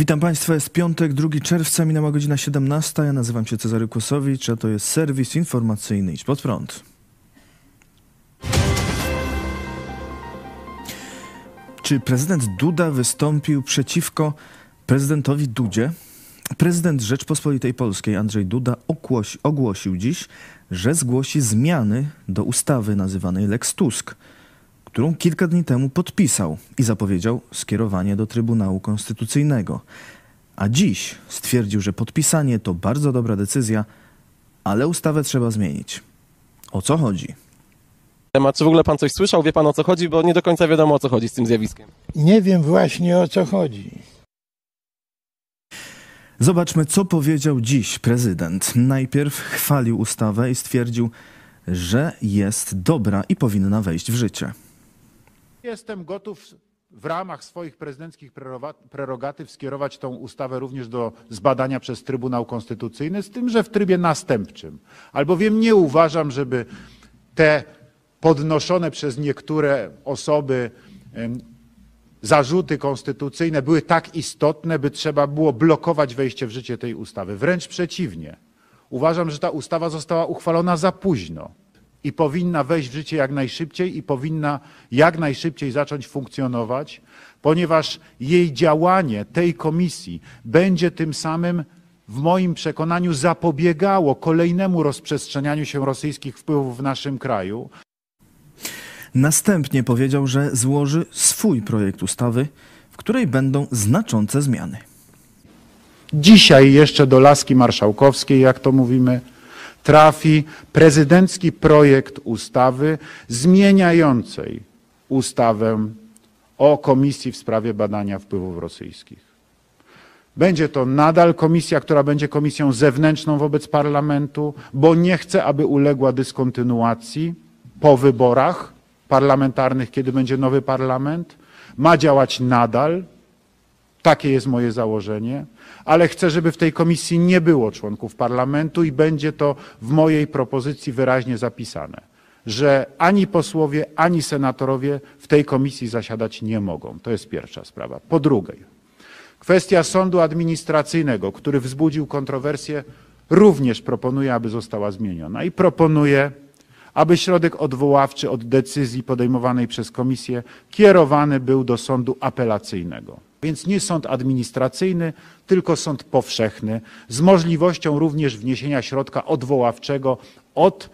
Witam Państwa, jest piątek, 2 czerwca, minęła godzina 17. Ja nazywam się Cezary Kłosowicz, a to jest serwis informacyjny Idź Pod Prąd. Czy prezydent Duda wystąpił przeciwko prezydentowi Dudzie? Prezydent Rzeczpospolitej Polskiej Andrzej Duda ogłosi, ogłosił dziś, że zgłosi zmiany do ustawy nazywanej Lex Tusk, którą kilka dni temu podpisał i zapowiedział skierowanie do Trybunału Konstytucyjnego. A dziś stwierdził, że podpisanie to bardzo dobra decyzja, ale ustawę trzeba zmienić. O co chodzi? temat. Czy w ogóle pan coś słyszał? Wie pan o co chodzi? Bo nie do końca wiadomo o co chodzi z tym zjawiskiem. Nie wiem właśnie o co chodzi. Zobaczmy, co powiedział dziś prezydent. Najpierw chwalił ustawę i stwierdził, że jest dobra i powinna wejść w życie. Jestem gotów w ramach swoich prezydenckich prerogatyw skierować tą ustawę również do zbadania przez Trybunał Konstytucyjny, z tym, że w trybie następczym. Albowiem nie uważam, żeby te podnoszone przez niektóre osoby zarzuty konstytucyjne były tak istotne, by trzeba było blokować wejście w życie tej ustawy. Wręcz przeciwnie. Uważam, że ta ustawa została uchwalona za późno i powinna wejść w życie jak najszybciej i powinna jak najszybciej zacząć funkcjonować, ponieważ jej działanie tej komisji będzie tym samym w moim przekonaniu zapobiegało kolejnemu rozprzestrzenianiu się rosyjskich wpływów w naszym kraju. Następnie powiedział, że złoży swój projekt ustawy, w której będą znaczące zmiany. Dzisiaj jeszcze do laski marszałkowskiej, jak to mówimy, trafi prezydencki projekt ustawy zmieniającej ustawę o Komisji w sprawie badania wpływów rosyjskich. Będzie to nadal komisja, która będzie komisją zewnętrzną wobec parlamentu, bo nie chcę, aby uległa dyskontynuacji po wyborach parlamentarnych, kiedy będzie nowy parlament. Ma działać nadal, takie jest moje założenie, ale chcę, żeby w tej komisji nie było członków parlamentu i będzie to w mojej propozycji wyraźnie zapisane, że ani posłowie, ani senatorowie w tej komisji zasiadać nie mogą. To jest pierwsza sprawa. Po drugie, kwestia sądu administracyjnego, który wzbudził kontrowersję, również proponuję, aby została zmieniona i proponuję, aby środek odwoławczy od decyzji podejmowanej przez komisję kierowany był do sądu apelacyjnego. Więc nie sąd administracyjny, tylko sąd powszechny, z możliwością również wniesienia środka odwoławczego od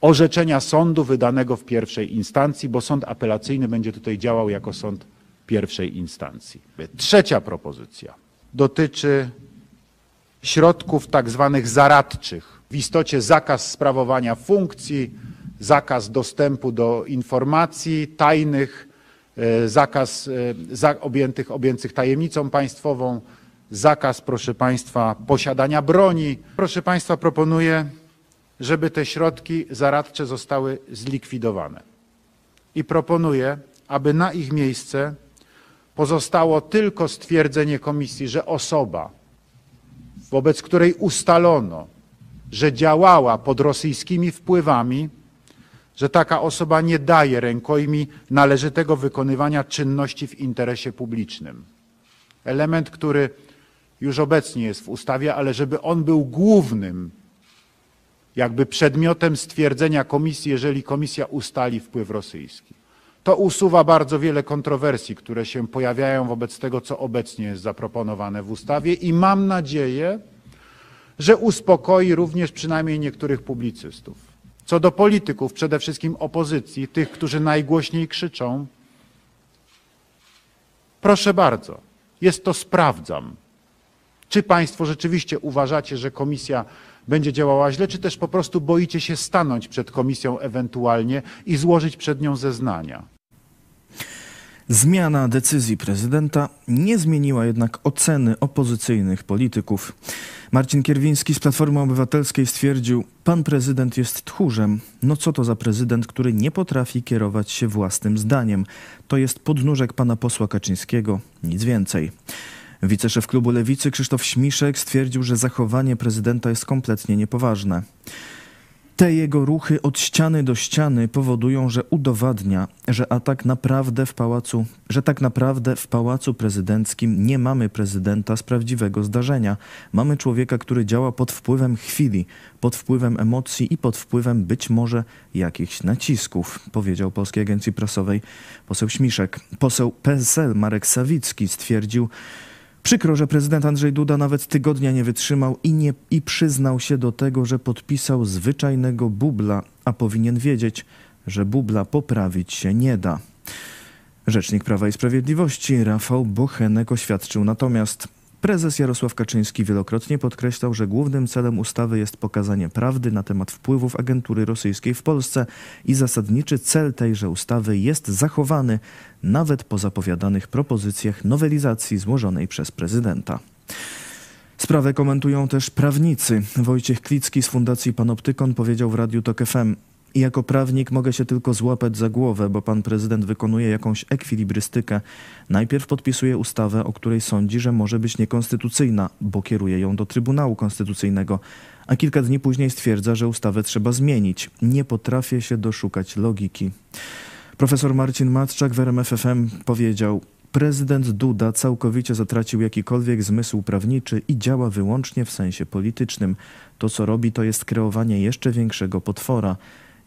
orzeczenia sądu wydanego w pierwszej instancji, bo sąd apelacyjny będzie tutaj działał jako sąd pierwszej instancji. Trzecia propozycja dotyczy środków tak zwanych zaradczych. W istocie zakaz sprawowania funkcji, zakaz dostępu do informacji tajnych, zakaz e, objętych, objętych tajemnicą państwową, zakaz, proszę Państwa, posiadania broni. Proszę Państwa, proponuję, żeby te środki zaradcze zostały zlikwidowane. I proponuję, aby na ich miejsce pozostało tylko stwierdzenie komisji, że osoba, wobec której ustalono, że działała pod rosyjskimi wpływami, że taka osoba nie daje rękojmi należytego wykonywania czynności w interesie publicznym. Element, który już obecnie jest w ustawie, ale żeby on był głównym, jakby przedmiotem stwierdzenia komisji, jeżeli komisja ustali wpływ rosyjski. To usuwa bardzo wiele kontrowersji, które się pojawiają wobec tego, co obecnie jest zaproponowane w ustawie i mam nadzieję, że uspokoi również przynajmniej niektórych publicystów. Co do polityków, przede wszystkim opozycji, tych, którzy najgłośniej krzyczą, proszę bardzo, jest to sprawdzam. Czy Państwo rzeczywiście uważacie, że komisja będzie działała źle, czy też po prostu boicie się stanąć przed komisją ewentualnie i złożyć przed nią zeznania? Zmiana decyzji prezydenta nie zmieniła jednak oceny opozycyjnych polityków. Marcin Kierwiński z Platformy Obywatelskiej stwierdził: Pan prezydent jest tchórzem. No co to za prezydent, który nie potrafi kierować się własnym zdaniem? To jest podnóżek pana posła Kaczyńskiego, nic więcej. Wiceszef klubu Lewicy Krzysztof Śmiszek stwierdził, że zachowanie prezydenta jest kompletnie niepoważne. Te jego ruchy od ściany do ściany powodują, że udowadnia, że a tak naprawdę w pałacu, że tak naprawdę w pałacu prezydenckim nie mamy prezydenta z prawdziwego zdarzenia. Mamy człowieka, który działa pod wpływem chwili, pod wpływem emocji i pod wpływem być może jakichś nacisków, powiedział Polskiej Agencji Prasowej poseł Śmiszek. Poseł PSL Marek Sawicki stwierdził, Przykro, że prezydent Andrzej Duda nawet tygodnia nie wytrzymał i, nie, i przyznał się do tego, że podpisał zwyczajnego bubla, a powinien wiedzieć, że bubla poprawić się nie da. Rzecznik Prawa i Sprawiedliwości Rafał Bochenek oświadczył natomiast, Prezes Jarosław Kaczyński wielokrotnie podkreślał, że głównym celem ustawy jest pokazanie prawdy na temat wpływów agentury rosyjskiej w Polsce i zasadniczy cel tejże ustawy jest zachowany nawet po zapowiadanych propozycjach nowelizacji złożonej przez prezydenta. Sprawę komentują też prawnicy. Wojciech Klicki z Fundacji Panoptykon powiedział w Radiu Tok FM, i jako prawnik mogę się tylko złapać za głowę, bo pan prezydent wykonuje jakąś ekwilibrystykę. Najpierw podpisuje ustawę, o której sądzi, że może być niekonstytucyjna, bo kieruje ją do Trybunału Konstytucyjnego, a kilka dni później stwierdza, że ustawę trzeba zmienić. Nie potrafię się doszukać logiki. Profesor Marcin Matczak w RMFFM powiedział: Prezydent Duda całkowicie zatracił jakikolwiek zmysł prawniczy i działa wyłącznie w sensie politycznym. To, co robi, to jest kreowanie jeszcze większego potwora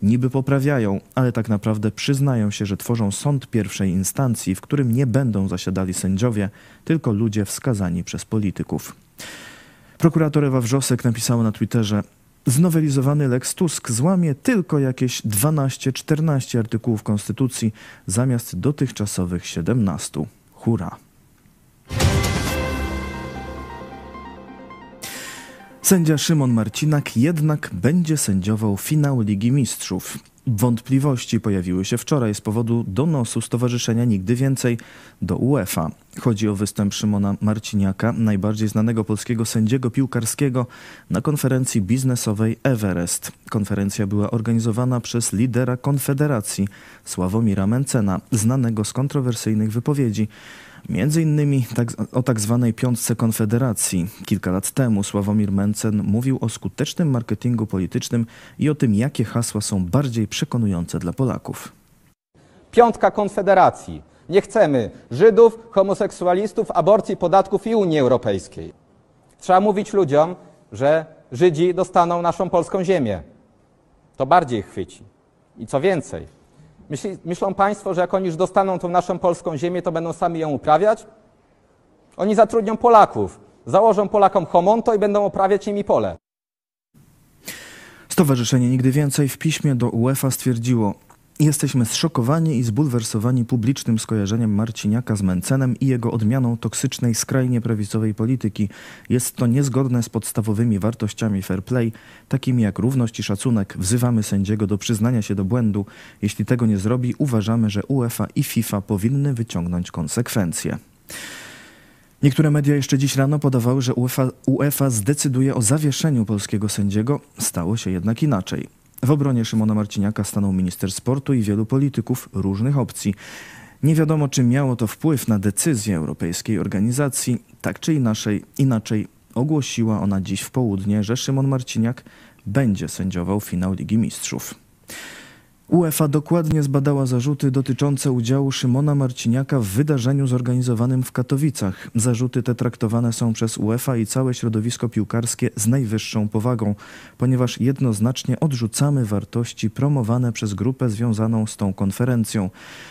niby poprawiają, ale tak naprawdę przyznają się, że tworzą sąd pierwszej instancji, w którym nie będą zasiadali sędziowie, tylko ludzie wskazani przez polityków. Prokurator Ewa Wrzosek napisała na Twitterze: Znowelizowany Lex Tusk złamie tylko jakieś 12-14 artykułów Konstytucji zamiast dotychczasowych 17. Hurra! Sędzia Szymon Marcinak jednak będzie sędziował finał Ligi Mistrzów. Wątpliwości pojawiły się wczoraj z powodu donosu Stowarzyszenia Nigdy Więcej do UEFA. Chodzi o występ Szymona Marciniaka, najbardziej znanego polskiego sędziego piłkarskiego, na konferencji biznesowej Everest. Konferencja była organizowana przez lidera Konfederacji Sławomira Mencena, znanego z kontrowersyjnych wypowiedzi. Między innymi tak, o tak zwanej piątce Konfederacji. Kilka lat temu Sławomir Mencen mówił o skutecznym marketingu politycznym i o tym, jakie hasła są bardziej przekonujące dla Polaków. Piątka Konfederacji. Nie chcemy Żydów, homoseksualistów, aborcji, podatków i Unii Europejskiej. Trzeba mówić ludziom, że Żydzi dostaną naszą polską ziemię. To bardziej chwyci. I co więcej, Myśli, myślą Państwo, że jak oni już dostaną tą naszą polską ziemię, to będą sami ją uprawiać? Oni zatrudnią Polaków, założą Polakom homonto i będą uprawiać nimi pole. Stowarzyszenie Nigdy Więcej w piśmie do UEFA stwierdziło, Jesteśmy zszokowani i zbulwersowani publicznym skojarzeniem Marciniaka z Mencenem i jego odmianą toksycznej, skrajnie prawicowej polityki. Jest to niezgodne z podstawowymi wartościami fair play, takimi jak równość i szacunek. Wzywamy sędziego do przyznania się do błędu. Jeśli tego nie zrobi, uważamy, że UEFA i FIFA powinny wyciągnąć konsekwencje. Niektóre media jeszcze dziś rano podawały, że UEFA, UEFA zdecyduje o zawieszeniu polskiego sędziego. Stało się jednak inaczej. W obronie Szymona Marciniaka stanął minister sportu i wielu polityków różnych opcji. Nie wiadomo, czy miało to wpływ na decyzję europejskiej organizacji. Tak czy inaczej, inaczej ogłosiła ona dziś w południe, że Szymon Marciniak będzie sędziował finał Ligi Mistrzów. UEFA dokładnie zbadała zarzuty dotyczące udziału Szymona Marciniaka w wydarzeniu zorganizowanym w Katowicach. Zarzuty te traktowane są przez UEFA i całe środowisko piłkarskie z najwyższą powagą, ponieważ jednoznacznie odrzucamy wartości promowane przez grupę związaną z tą konferencją.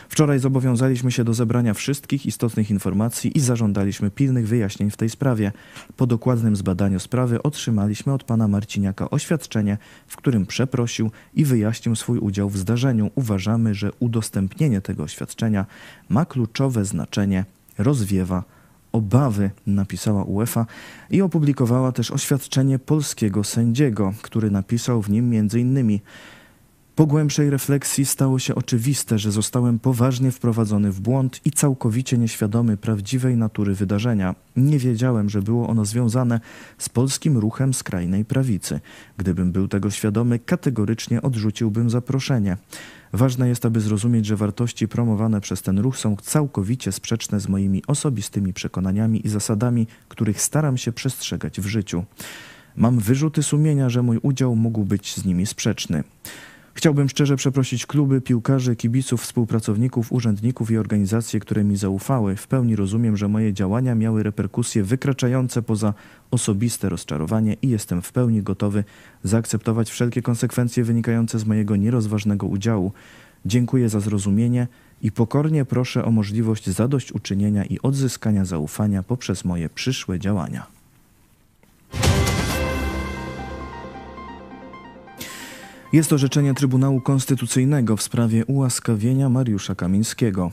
Wczoraj zobowiązaliśmy się do zebrania wszystkich istotnych informacji i zażądaliśmy pilnych wyjaśnień w tej sprawie. Po dokładnym zbadaniu sprawy otrzymaliśmy od pana Marciniaka oświadczenie, w którym przeprosił i wyjaśnił swój udział w zdarzeniu uważamy, że udostępnienie tego oświadczenia ma kluczowe znaczenie, rozwiewa obawy, napisała UEFA i opublikowała też oświadczenie polskiego sędziego, który napisał w nim m.in. Po głębszej refleksji stało się oczywiste, że zostałem poważnie wprowadzony w błąd i całkowicie nieświadomy prawdziwej natury wydarzenia. Nie wiedziałem, że było ono związane z polskim ruchem skrajnej prawicy. Gdybym był tego świadomy, kategorycznie odrzuciłbym zaproszenie. Ważne jest, aby zrozumieć, że wartości promowane przez ten ruch są całkowicie sprzeczne z moimi osobistymi przekonaniami i zasadami, których staram się przestrzegać w życiu. Mam wyrzuty sumienia, że mój udział mógł być z nimi sprzeczny. Chciałbym szczerze przeprosić kluby, piłkarzy, kibiców, współpracowników, urzędników i organizacje, które mi zaufały. W pełni rozumiem, że moje działania miały reperkusje wykraczające poza osobiste rozczarowanie i jestem w pełni gotowy zaakceptować wszelkie konsekwencje wynikające z mojego nierozważnego udziału. Dziękuję za zrozumienie i pokornie proszę o możliwość zadośćuczynienia i odzyskania zaufania poprzez moje przyszłe działania. Jest orzeczenie Trybunału Konstytucyjnego w sprawie ułaskawienia Mariusza Kamińskiego.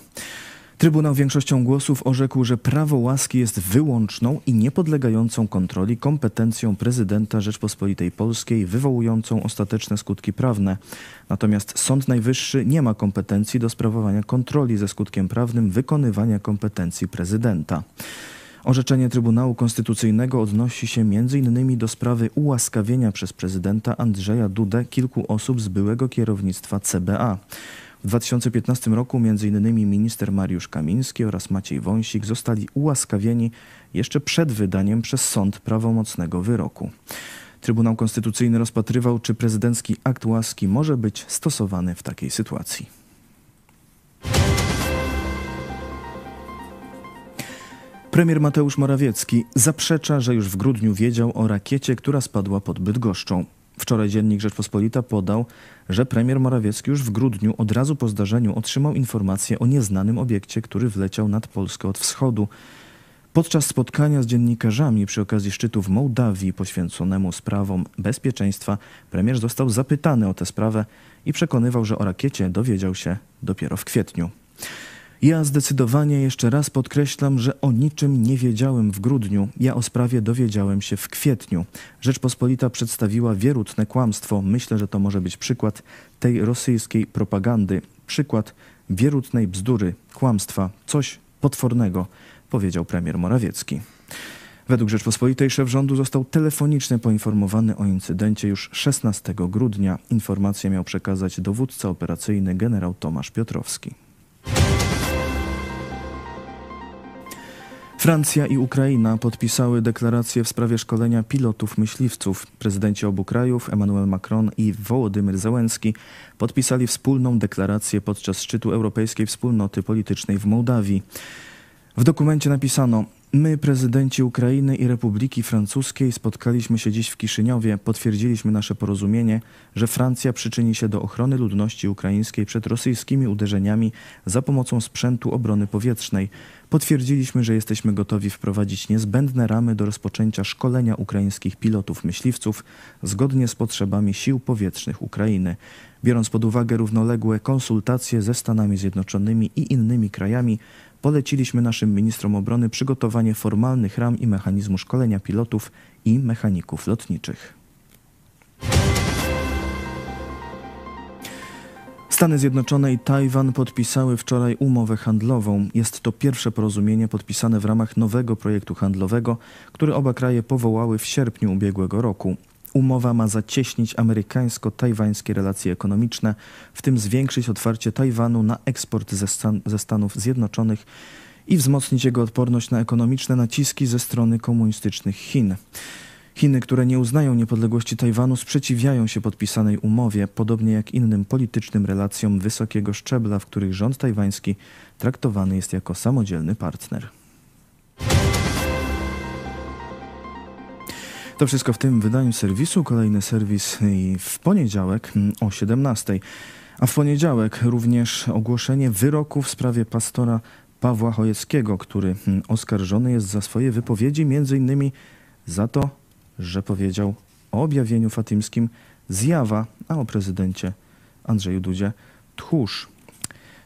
Trybunał większością głosów orzekł, że prawo łaski jest wyłączną i niepodlegającą kontroli kompetencją prezydenta Rzeczpospolitej Polskiej, wywołującą ostateczne skutki prawne. Natomiast Sąd Najwyższy nie ma kompetencji do sprawowania kontroli ze skutkiem prawnym wykonywania kompetencji prezydenta. Orzeczenie Trybunału Konstytucyjnego odnosi się m.in. do sprawy ułaskawienia przez prezydenta Andrzeja Dudę kilku osób z byłego kierownictwa CBA. W 2015 roku m.in. minister Mariusz Kamiński oraz Maciej Wąsik zostali ułaskawieni jeszcze przed wydaniem przez sąd prawomocnego wyroku. Trybunał Konstytucyjny rozpatrywał, czy prezydencki akt łaski może być stosowany w takiej sytuacji. Premier Mateusz Morawiecki zaprzecza, że już w grudniu wiedział o rakiecie, która spadła pod Bydgoszczą. Wczoraj dziennik Rzeczpospolita podał, że premier Morawiecki już w grudniu, od razu po zdarzeniu, otrzymał informację o nieznanym obiekcie, który wleciał nad Polskę od wschodu. Podczas spotkania z dziennikarzami przy okazji szczytu w Mołdawii poświęconemu sprawom bezpieczeństwa, premier został zapytany o tę sprawę i przekonywał, że o rakiecie dowiedział się dopiero w kwietniu. Ja zdecydowanie jeszcze raz podkreślam, że o niczym nie wiedziałem w grudniu. Ja o sprawie dowiedziałem się w kwietniu. Rzeczpospolita przedstawiła wierutne kłamstwo. Myślę, że to może być przykład tej rosyjskiej propagandy. Przykład wierutnej bzdury, kłamstwa, coś potwornego, powiedział premier Morawiecki. Według Rzeczpospolitej szef rządu został telefonicznie poinformowany o incydencie już 16 grudnia. Informację miał przekazać dowódca operacyjny generał Tomasz Piotrowski. Francja i Ukraina podpisały deklarację w sprawie szkolenia pilotów myśliwców. Prezydenci obu krajów, Emmanuel Macron i Wołodymyr Załęski, podpisali wspólną deklarację podczas szczytu Europejskiej Wspólnoty Politycznej w Mołdawii. W dokumencie napisano: My, prezydenci Ukrainy i Republiki Francuskiej, spotkaliśmy się dziś w Kiszyniowie. Potwierdziliśmy nasze porozumienie, że Francja przyczyni się do ochrony ludności ukraińskiej przed rosyjskimi uderzeniami za pomocą sprzętu obrony powietrznej. Potwierdziliśmy, że jesteśmy gotowi wprowadzić niezbędne ramy do rozpoczęcia szkolenia ukraińskich pilotów myśliwców zgodnie z potrzebami sił powietrznych Ukrainy. Biorąc pod uwagę równoległe konsultacje ze Stanami Zjednoczonymi i innymi krajami, poleciliśmy naszym ministrom obrony przygotowanie formalnych ram i mechanizmu szkolenia pilotów i mechaników lotniczych. Stany Zjednoczone i Tajwan podpisały wczoraj umowę handlową. Jest to pierwsze porozumienie podpisane w ramach nowego projektu handlowego, który oba kraje powołały w sierpniu ubiegłego roku. Umowa ma zacieśnić amerykańsko-tajwańskie relacje ekonomiczne, w tym zwiększyć otwarcie Tajwanu na eksport ze, Stan ze Stanów Zjednoczonych i wzmocnić jego odporność na ekonomiczne naciski ze strony komunistycznych Chin. Chiny, które nie uznają niepodległości Tajwanu, sprzeciwiają się podpisanej umowie, podobnie jak innym politycznym relacjom wysokiego szczebla, w których rząd tajwański traktowany jest jako samodzielny partner. To wszystko w tym wydaniu serwisu. Kolejny serwis w poniedziałek mm, o 17. A w poniedziałek również ogłoszenie wyroku w sprawie pastora Pawła Chojeckiego, który mm, oskarżony jest za swoje wypowiedzi, między innymi za to, że powiedział o objawieniu fatymskim zjawa, a o prezydencie Andrzeju Dudzie tchórz.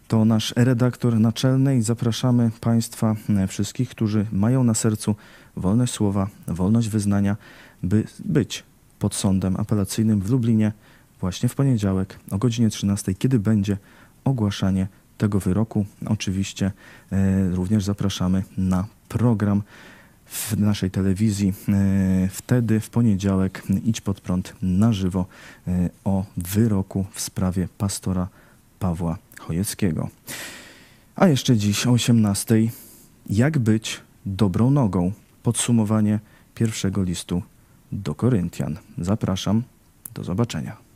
To nasz redaktor naczelny i zapraszamy Państwa mm, wszystkich, którzy mają na sercu wolność słowa, wolność wyznania, by być pod sądem apelacyjnym w Lublinie właśnie w poniedziałek o godzinie 13, kiedy będzie ogłaszanie tego wyroku. Oczywiście e, również zapraszamy na program w naszej telewizji. E, wtedy w poniedziałek idź pod prąd na żywo e, o wyroku w sprawie pastora Pawła Chojeckiego. A jeszcze dziś o 18. Jak być dobrą nogą? Podsumowanie pierwszego listu do Koryntian. Zapraszam. Do zobaczenia.